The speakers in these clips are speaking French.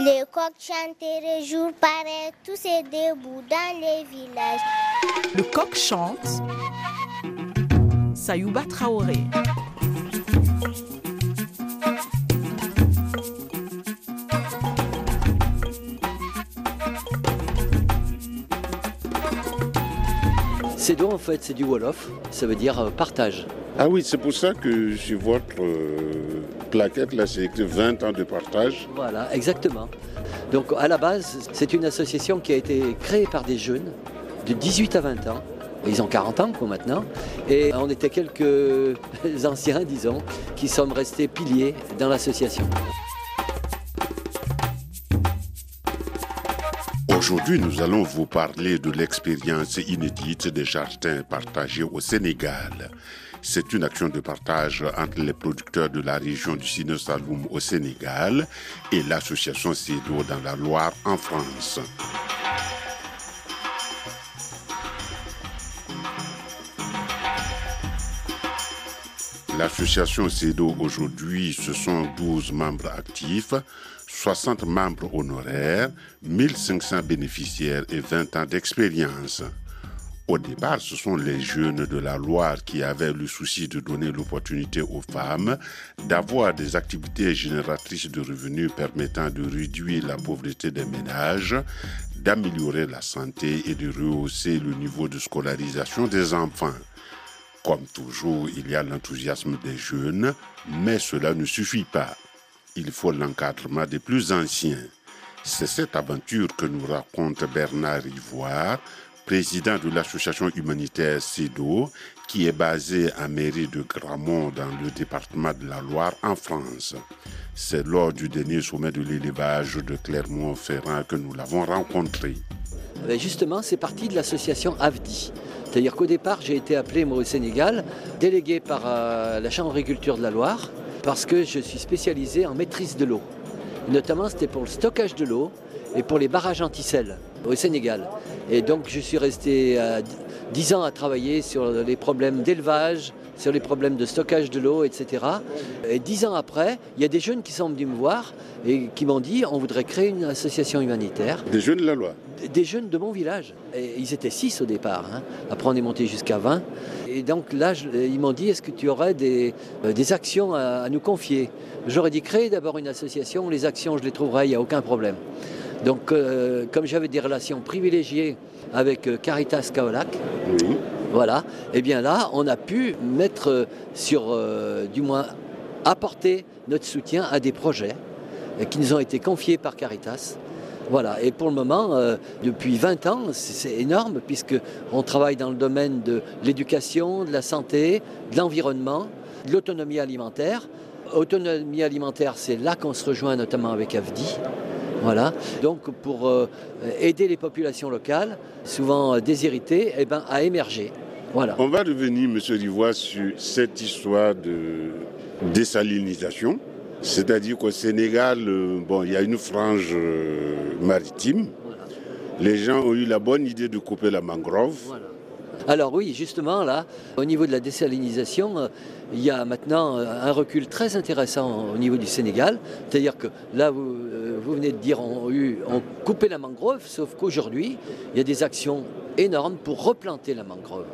Les coqs chanteraient jour pareil, tous et debout dans les villages. Le coq chante. Sayouba Traoré. C'est en fait, c'est du Wolof, ça veut dire euh, partage. Ah oui, c'est pour ça que sur votre euh, plaquette, là, c'est écrit 20 ans de partage. Voilà, exactement. Donc à la base, c'est une association qui a été créée par des jeunes de 18 à 20 ans. Ils ont 40 ans quoi, maintenant. Et on était quelques anciens, disons, qui sommes restés piliers dans l'association. Aujourd'hui, nous allons vous parler de l'expérience inédite des jardins partagés au Sénégal. C'est une action de partage entre les producteurs de la région du Sino Saloum au Sénégal et l'association CEDO dans la Loire en France. L'association CEDO aujourd'hui, ce sont 12 membres actifs, 60 membres honoraires, 1500 bénéficiaires et 20 ans d'expérience. Au départ, ce sont les jeunes de la Loire qui avaient le souci de donner l'opportunité aux femmes d'avoir des activités génératrices de revenus permettant de réduire la pauvreté des ménages, d'améliorer la santé et de rehausser le niveau de scolarisation des enfants. Comme toujours, il y a l'enthousiasme des jeunes, mais cela ne suffit pas. Il faut l'encadrement des plus anciens. C'est cette aventure que nous raconte Bernard Ivoire, président de l'association humanitaire CEDO, qui est basée à Mairie de Gramont dans le département de la Loire en France. C'est lors du dernier sommet de l'élevage de Clermont-Ferrand que nous l'avons rencontré. Ben, justement, c'est parti de l'association AVDI. C'est-à-dire qu'au départ, j'ai été appelé moi au Sénégal, délégué par euh, la Chambre d'agriculture de la Loire, parce que je suis spécialisé en maîtrise de l'eau. Notamment, c'était pour le stockage de l'eau et pour les barrages anti-sel au Sénégal. Et donc, je suis resté euh, 10 ans à travailler sur les problèmes d'élevage, sur les problèmes de stockage de l'eau, etc. Et dix ans après, il y a des jeunes qui sont venus me voir et qui m'ont dit on voudrait créer une association humanitaire. Des jeunes de la loi Des jeunes de mon village. Et ils étaient six au départ. hein. Après, on est monté jusqu'à 20. Et donc là, je- ils m'ont dit est-ce que tu aurais des, euh, des actions à, à nous confier? J'aurais dit créer d'abord une association. Les actions, je les trouverai, il n'y a aucun problème. Donc, euh, comme j'avais des relations privilégiées avec euh, Caritas Kaolac, Oui. voilà. Et bien là, on a pu mettre euh, sur, euh, du moins, apporter notre soutien à des projets qui nous ont été confiés par Caritas. Voilà. Et pour le moment, euh, depuis 20 ans, c'est énorme puisque on travaille dans le domaine de l'éducation, de la santé, de l'environnement, de l'autonomie alimentaire. Autonomie alimentaire, c'est là qu'on se rejoint notamment avec AFDI. Voilà. Donc pour euh, aider les populations locales, souvent euh, déshéritées, eh ben, à émerger. Voilà. On va revenir, Monsieur Rivoire, sur cette histoire de désalinisation. C'est-à-dire qu'au Sénégal, euh, bon, il y a une frange maritime. Les gens ont eu la bonne idée de couper la mangrove. Voilà. Alors oui, justement, là, au niveau de la désalinisation, euh, il y a maintenant euh, un recul très intéressant au niveau du Sénégal. C'est-à-dire que là, vous, euh, venez de dire, on, coupait la mangrove, sauf qu'aujourd'hui, il y a des actions énormes pour replanter la mangrove.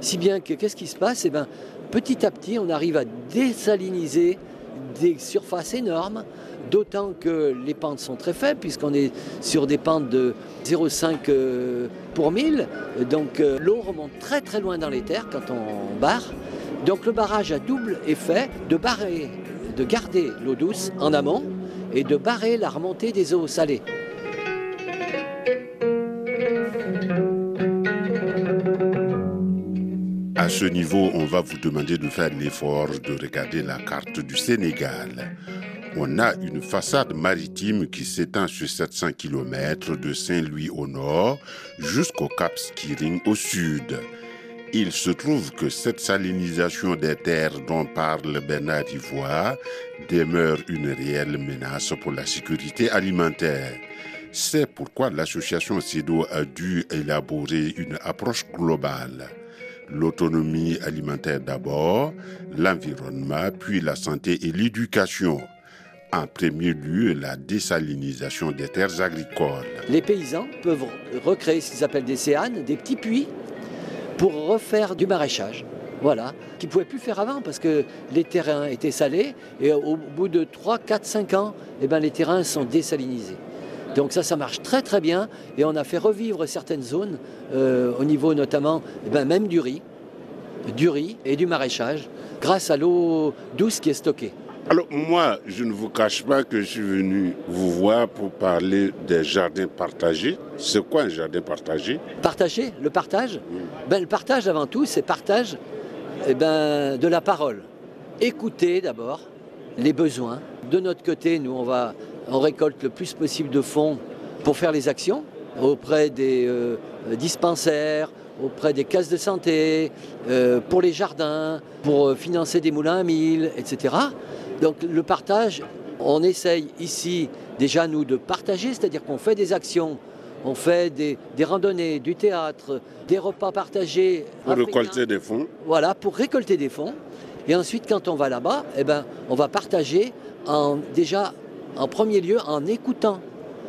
Si bien que qu'est-ce qui se passe? Eh ben, Petit à petit, on arrive à désaliniser des surfaces énormes, d'autant que les pentes sont très faibles, puisqu'on est sur des pentes de 0,5 euh, pour 1000. Donc euh, l'eau remonte très très loin dans les terres quand on barre. Donc le barrage a double effet de barrer, de garder l'eau douce en amont et de barrer la remontée des eaux salées. Ce niveau, on va vous demander de faire l'effort de regarder la carte du Sénégal. On a une façade maritime qui s'étend sur 700 km de Saint-Louis au nord jusqu'au Cap Skiring au sud. Il se trouve que cette salinisation des terres dont parle Bernard Ivoire demeure une réelle menace pour la sécurité alimentaire. C'est pourquoi l'association CEDO a dû élaborer une approche globale l'autonomie alimentaire d'abord, l'environnement, puis la santé et l'éducation. En premier lieu, la désalinisation des terres agricoles. Les paysans peuvent recréer ce qu'ils appellent des séanes, des petits puits, pour refaire du maraîchage. Voilà, qu'ils ne pouvaient plus faire avant parce que les terrains étaient salés et au bout de 3, 4, 5 ans, eh ben, les terrains sont désalinisés. Donc ça, ça marche très très bien et on a fait revivre certaines zones euh, au niveau notamment eh ben, même du riz, du riz et du maraîchage grâce à l'eau douce qui est stockée. Alors moi, je ne vous cache pas que je suis venu vous voir pour parler des jardins partagés. C'est quoi un jardin partagé? Partager, le partage? Ben, Le partage avant tout, c'est partage eh ben, de la parole. Écouter d'abord les besoins. De notre côté, nous, on, va, on récolte le plus possible de fonds pour faire les actions auprès des euh, dispensaires, auprès des caisses de santé, euh, pour les jardins, pour euh, financer des moulins à mille, etc. Donc le partage, on essaye ici déjà nous de partager, c'est-à-dire qu'on fait des actions, on fait des, randonnées, du théâtre, des repas partagés. Pour récolter des fonds Voilà, pour récolter des fonds. Et ensuite, quand on va là-bas, eh ben, on va partager en, déjà en premier lieu en écoutant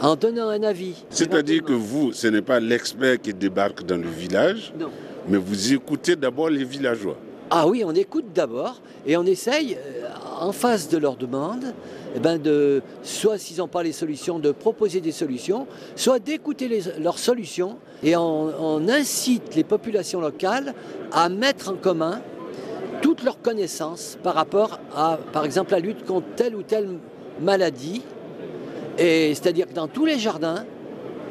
en donnant un avis. C'est-à-dire que vous, ce n'est pas l'expert qui débarque dans le village, mais vous écoutez d'abord les villageois. Ah oui, on écoute d'abord et on essaye, euh, en face de leurs demandes, eh ben de, soit s'ils n'ont pas les solutions, de proposer des solutions, soit d'écouter leurs solutions et on, incite les populations locales à mettre en commun toutes leurs connaissances par rapport à, par exemple, la lutte contre telle ou telle maladie. Et c'est-à-dire que dans tous les jardins,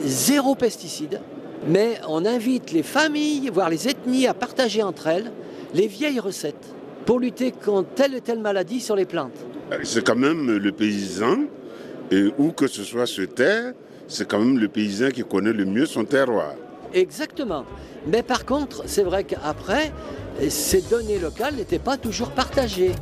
zéro pesticide, mais on invite les familles, voire les ethnies à partager entre elles les vieilles recettes pour lutter contre telle ou telle maladie sur les plantes. C'est quand même le paysan, et où que ce soit ce terre, c'est quand même le paysan qui connaît le mieux son terroir. Exactement. Mais par contre, c'est vrai qu'après, ces données locales n'étaient pas toujours partagées.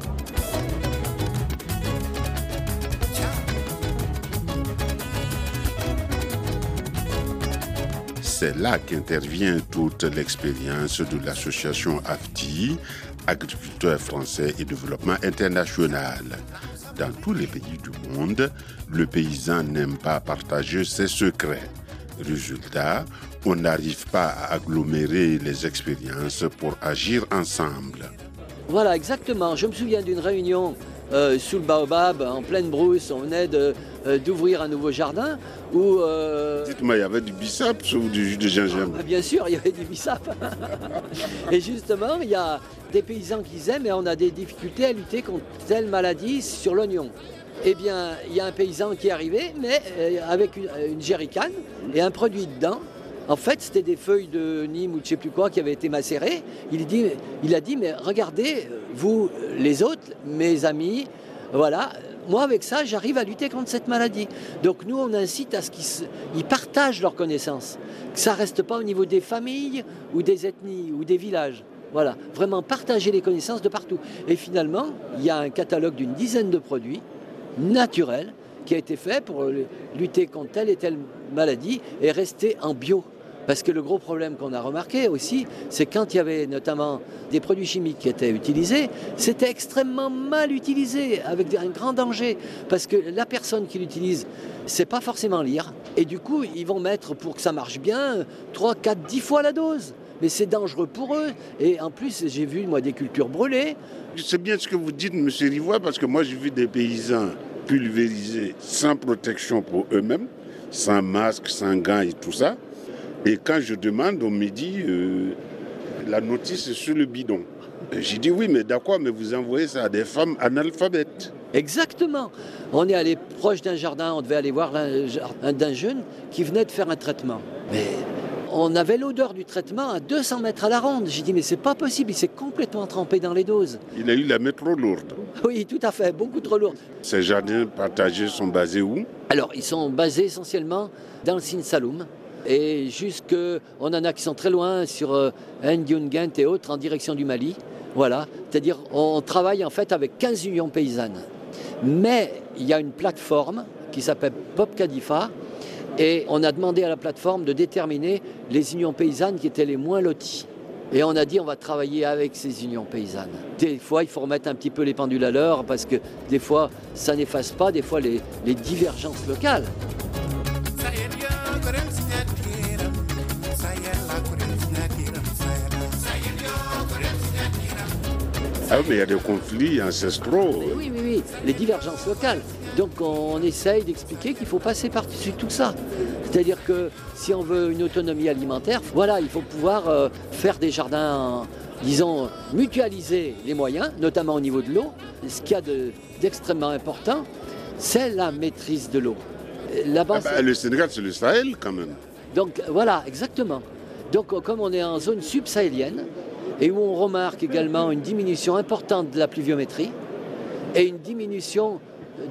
C'est là qu'intervient toute l'expérience de l'association AFTI, Agriculteurs français et développement international. Dans tous les pays du monde, le paysan n'aime pas partager ses secrets. Résultat, on n'arrive pas à agglomérer les expériences pour agir ensemble. Voilà, exactement. Je me souviens d'une réunion euh, sous le baobab, en pleine brousse, on venait euh, d'ouvrir un nouveau jardin où... Euh, Dites-moi, il y avait du bissap ou du jus de gingembre? Ah, Bien sûr, il y avait du bissap. et justement, il y a des paysans qui aiment et on a des difficultés à lutter contre telle maladie sur l'oignon. Eh bien, il y a un paysan qui est arrivé, mais avec une, une jerrycan et un produit dedans. En fait, c'était des feuilles de Nîmes ou de je sais plus quoi qui avaient été macérées. Il, dit, il a dit, mais regardez, vous, les autres, mes amis, voilà, moi avec ça, j'arrive à lutter contre cette maladie. Donc nous, on incite à ce qu'ils partagent leurs connaissances, que ça ne reste pas au niveau des familles ou des ethnies ou des villages. Voilà, vraiment partager les connaissances de partout. Et finalement, il y a un catalogue d'une dizaine de produits naturels qui a été fait pour lutter contre telle et telle maladie et rester en bio. Parce que le gros problème qu'on a remarqué aussi, c'est quand il y avait notamment des produits chimiques qui étaient utilisés, c'était extrêmement mal utilisé, avec un grand danger. Parce que la personne qui l'utilise, ne sait pas forcément lire. Et du coup, ils vont mettre, pour que ça marche bien, 3, 4, 10 fois la dose. Mais c'est dangereux pour eux. Et en plus, j'ai vu, moi, des cultures brûlées. C'est bien ce que vous dites, M. Rivois, parce que moi, j'ai vu des paysans pulvérisés sans protection pour eux-mêmes, sans masque, sans gants et tout ça. Et quand je demande, on me dit euh, la notice est sur le bidon. J'ai dit oui, mais d'accord, mais vous envoyez ça à des femmes analphabètes. Exactement. On est allé proche d'un jardin, on devait aller voir un, d'un jeune qui venait de faire un traitement. Mais on avait l'odeur du traitement à 200 mètres à la ronde. J'ai dit, mais c'est pas possible, il s'est complètement trempé dans les doses. Il a eu la main trop lourde. Oui, tout à fait, beaucoup trop lourde. Ces jardins partagés sont basés où? Alors, ils sont basés essentiellement dans le Sin Saloum, et jusque, on a qui sont très loin sur euh, et autres en direction du Mali. Voilà, c'est-à-dire on travaille en fait avec 15 unions paysannes. Mais il y a une plateforme qui s'appelle Pop Cadifa et on a demandé à la plateforme de déterminer les unions paysannes qui étaient les moins loties. Et on a dit on va travailler avec ces unions paysannes. Des fois, il faut remettre un petit peu les pendules à l'heure parce que des fois, ça n'efface pas des fois les divergences locales. Oui, mais il y a des conflits ancestraux. Oui, oui, oui, les divergences locales. Donc on essaye d'expliquer qu'il faut passer par-dessus tout ça. C'est-à-dire que si on veut une autonomie alimentaire, voilà, il faut pouvoir euh, faire des jardins, disons, mutualiser les moyens, notamment au niveau de l'eau. Ce qu'il y a de- d'extrêmement important, c'est la maîtrise de l'eau. Là-bas, Ah bah, le Sénégal, c'est le Sahel quand même. donc voilà, exactement. Donc comme on est en zone subsahélienne et où on remarque également une diminution importante de la pluviométrie et une diminution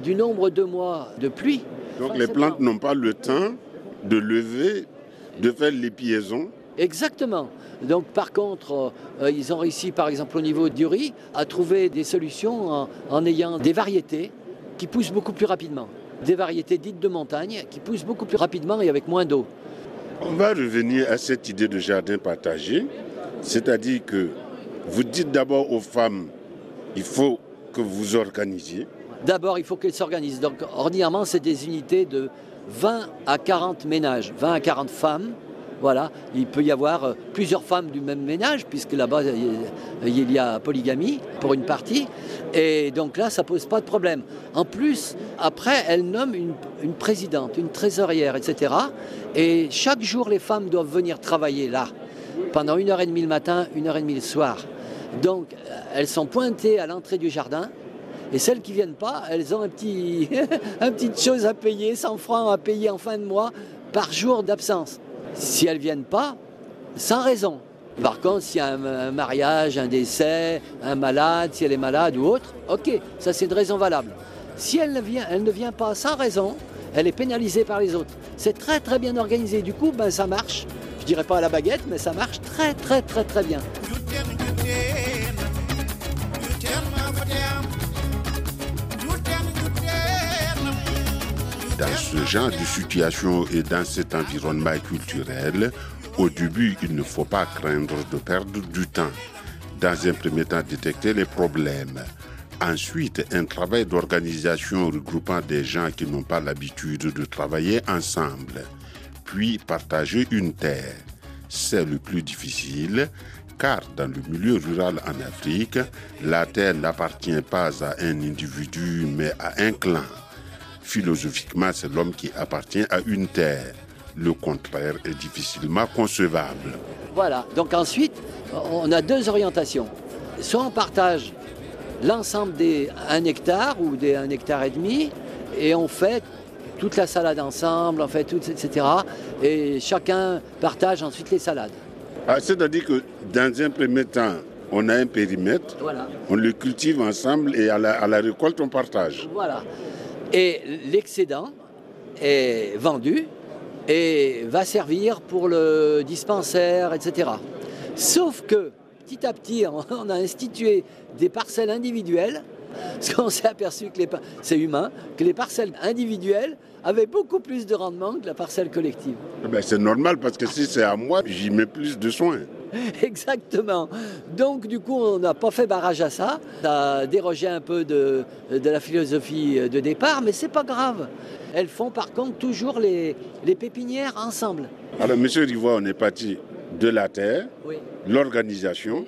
du nombre de mois de pluie. Donc les plantes n'ont pas le temps de lever, de faire les piaisons. Exactement. Donc par contre, euh, ils ont réussi par exemple au niveau du riz à trouver des solutions en, en ayant des variétés qui poussent beaucoup plus rapidement. Des variétés dites de montagne qui poussent beaucoup plus rapidement et avec moins d'eau. On va revenir à cette idée de jardin partagé, c'est-à-dire que vous dites d'abord aux femmes, il faut que vous organisiez. D'abord, il faut qu'elles s'organisent. Donc, ordinairement, c'est des unités de 20 à 40 ménages, 20 à 40 femmes. Voilà, il peut y avoir euh, plusieurs femmes du même ménage, puisque là-bas, il y a- polygamie pour une partie. Et donc là, ça pose pas de problème. En plus, après, elle nomme une présidente, une trésorière, etc. Et chaque jour, les femmes doivent venir travailler là, pendant une heure et demie le matin, une heure et demie le soir. Donc, elles sont pointées à l'entrée du jardin. Et celles qui viennent pas, elles ont un petit, petite chose à payer, 100 francs à payer en fin de mois par jour d'absence. Si elles viennent pas, sans raison. Par contre, s'il y a un, mariage, un décès, un malade, si elle est malade ou autre, ok, ça c'est une raison valable. Si elle ne vient, elle ne vient pas sans raison, elle est pénalisée par les autres. C'est très très bien organisé. Du coup, ben, ça marche. Je dirais pas à la baguette, mais ça marche très très très très bien. Dans ce genre de situation et dans cet environnement culturel, au début, il ne faut pas craindre de perdre du temps. Dans un premier temps, détecter les problèmes. Ensuite, un travail d'organisation regroupant des gens qui n'ont pas l'habitude de travailler ensemble. Puis partager une terre. C'est le plus difficile car dans le milieu rural en Afrique, la terre n'appartient pas à un individu mais à un clan. Philosophiquement, c'est l'homme qui appartient à une terre. Le contraire est difficilement concevable. Voilà. Donc ensuite, on a deux orientations. Soit on partage l'ensemble des 1 hectare ou des 1 hectare et demi et on fait toute la salade ensemble, on fait tout, etc. Et chacun partage ensuite les salades. Ah, C'est-à-dire que dans un premier temps, on a un périmètre, Voilà. on le cultive ensemble et à la, à la récolte, on partage. Voilà. Et l'excédent est vendu et va servir pour le dispensaire, etc. Sauf que petit à petit, on a institué des parcelles individuelles, parce qu'on s'est aperçu que les c'est humain, que les parcelles individuelles avaient beaucoup plus de rendement que la parcelle collective. Eh ben, c'est normal parce que si c'est à moi, j'y mets plus de soins. Exactement. Donc du coup, on n'a pas fait barrage à ça. Ça a dérogé un peu de, de la philosophie de départ, mais c'est pas grave. Elles font par contre toujours les, les pépinières ensemble. Alors, monsieur Rivoire, on est parti de la terre, Oui. l'organisation,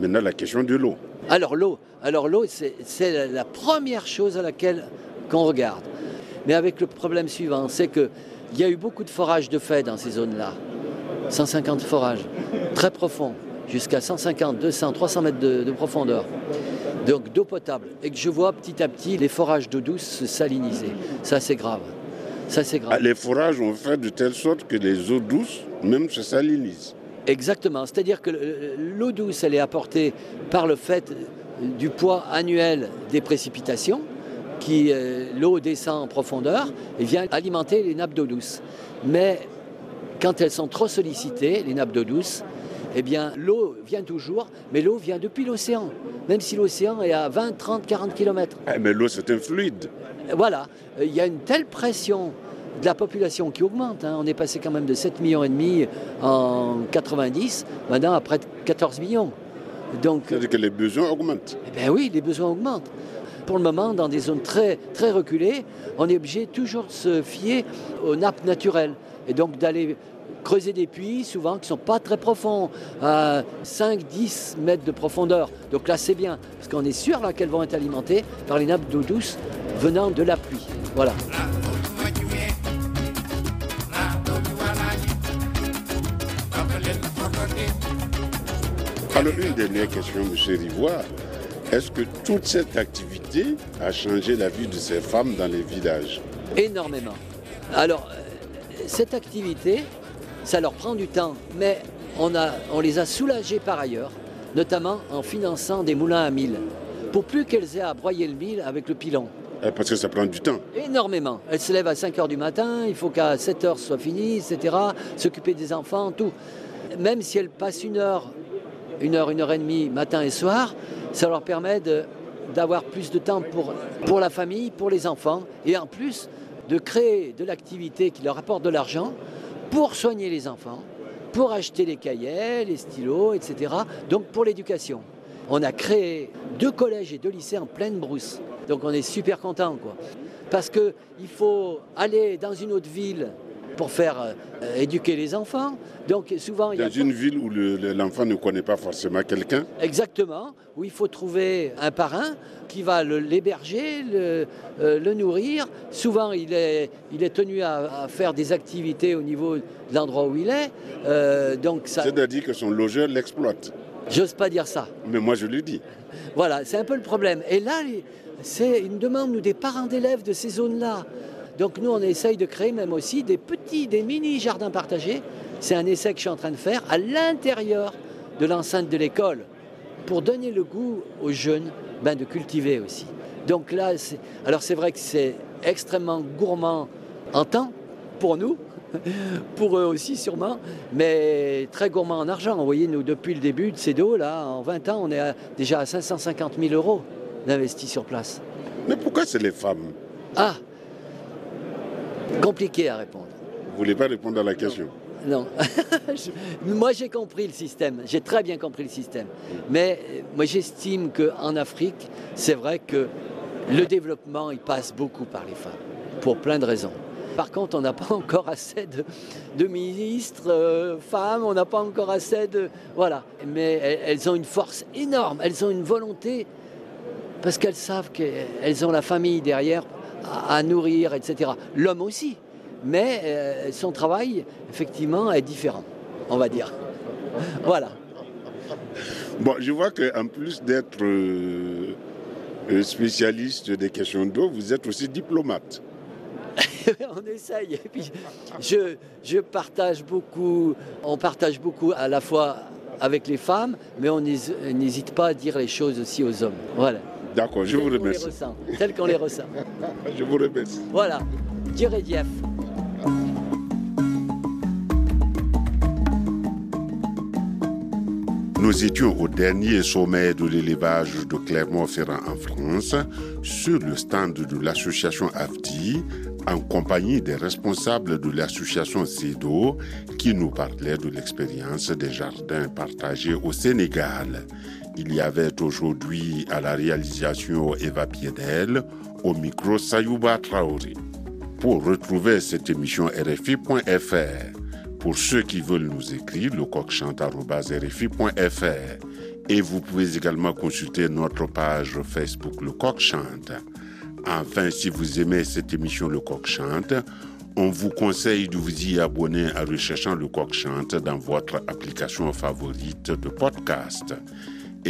maintenant la question de l'eau. Alors l'eau, l'eau, c'est la- première chose à laquelle qu'on regarde. Mais avec le problème suivant, c'est que il y a eu beaucoup de forages de fait dans ces zones-là. 150 forages, très profonds, jusqu'à 150, 200, 300 mètres de, de profondeur. Donc d'eau potable. Et que je vois petit à petit les forages d'eau douce se saliniser. Ça, c'est grave. Ça, c'est grave. Ah, Les forages ont fait de telle sorte que les eaux douces même se salinisent. Exactement. C'est-à-dire que le- l'eau douce, elle est apportée par le fait du poids annuel des précipitations, qui euh, l'eau descend en profondeur et vient alimenter les nappes d'eau douce. Mais quand elles sont trop sollicitées, les nappes d'eau douce, eh bien l'eau vient toujours, mais l'eau vient depuis l'océan, même si l'océan est à 20, 30, 40 kilomètres. Ah, mais l'eau, c'est un fluide. Voilà, il y a une telle pression de la population qui augmente. hein. On est passé quand même de 7 millions et demi en 90, maintenant à près de 14 millions. Donc, C'est-à-dire que les besoins augmentent. eh bien oui, les besoins augmentent. Pour le moment, dans des zones très, très reculées, on est obligé toujours de se fier aux nappes naturelles. Et donc d'aller creuser des puits, souvent qui ne sont pas très profonds, à 5-10 mètres de profondeur. Donc là, c'est bien, parce qu'on est sûr là, qu'elles vont être alimentées par les nappes d'eau douce venant de la pluie. Voilà. Alors, une dernière question, M. Rivoire. Est-ce que toute cette activité a changé la vie de ces femmes dans les villages? Énormément. Alors, euh, cette activité, ça leur prend du temps, mais on, a, on les a soulagées par ailleurs, notamment en finançant des moulins à mille, pour plus qu'elles aient à broyer le mille avec le pilon. Eh, Parce que ça prend du temps. Énormément. Elles se lèvent à 5 heures du matin, il faut qu'à 7 heures ce soit fini, etc. S'occuper des enfants, tout. Même si elles passent une heure, une heure, une heure et demie, matin et soir, ça leur permet d'avoir plus de temps pour, la famille, pour les enfants, et en plus de créer de l'activité qui leur apporte de l'argent pour soigner les enfants, pour acheter les cahiers, les stylos, etc. Donc pour l'éducation. On a créé deux collèges et deux lycées en pleine brousse. Donc on est super content. Parce que il faut aller dans une autre ville pour faire euh, éduquer les enfants. Donc souvent il y a Dans une ville où le- le- l'enfant ne connaît pas forcément quelqu'un, Exactement, où il faut trouver un parrain qui va l'héberger, le, euh, le nourrir. Souvent, il est, il est tenu à, à faire des activités au niveau de l'endroit où il est. Euh, donc, ça, c'est-à-dire que son logeur l'exploite. j'ose pas dire ça. Mais moi, je le dis. Voilà, c'est un peu le problème. Et là, c'est une demande, nous, des parents d'élèves de ces zones-là. Donc nous, on essaye de créer même aussi des petits, des mini jardins partagés. C'est un essai que je suis en train de faire à l'intérieur de l'enceinte de l'école pour donner le goût aux jeunes ben, de cultiver aussi. Donc là, c'est- alors c'est vrai que c'est extrêmement gourmand en temps pour nous, pour eux aussi sûrement, mais très gourmand en argent. Vous voyez, nous, depuis le début de CEDO, là, en 20 ans, on est à- déjà à 550 000 euros d'investis sur place. Mais pourquoi c'est les femmes? Ah Compliqué à répondre. Vous voulez pas répondre à la question Non. Moi, j'ai compris le système. J'ai très bien compris le système. Mais euh, moi, j'estime qu'en Afrique, c'est vrai que le développement, il passe beaucoup par les femmes, pour plein de raisons. Par contre, on n'a pas encore assez de, de ministres euh, femmes, on n'a pas encore assez de... Voilà. Mais elles, elles ont une force énorme, elles ont une volonté, parce qu'elles savent qu'elles ont la famille derrière à, à nourrir, etc. L'homme aussi. Mais euh, son travail, effectivement, est différent, on va dire. Voilà. Bon, je vois qu'en plus d'être euh, euh, spécialiste des questions d'eau, vous êtes aussi diplomate. on essaye. Et puis, je, je partage beaucoup, on partage beaucoup à la fois avec les femmes, mais on n'hés- n'hésite pas à dire les choses aussi aux hommes. Voilà. D'accord, je vous remercie. ressent, Telles qu'on les ressent. Je vous remercie. Voilà. Dieu et Dief. Nous étions au dernier sommet de l'élevage de Clermont-Ferrand en France, sur le stand de l'association AFDI, en compagnie des responsables de l'association CEDO, qui nous parlaient de l'expérience des jardins partagés au Sénégal. Il y avait aujourd'hui à la réalisation Eva Piedel, au micro Sayouba Traoré. Pour retrouver cette émission RFI.fr, pour ceux qui veulent nous écrire, le coqchante.rfi.fr. Et vous pouvez également consulter notre page Facebook Le Coq Chante. Enfin, si vous aimez cette émission Le Coq Chante, on vous conseille de vous y abonner en recherchant Le Coq Chante dans votre application favorite de podcast.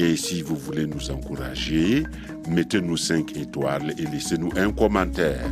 Et si vous voulez nous encourager, mettez-nous 5 étoiles et laissez-nous un commentaire.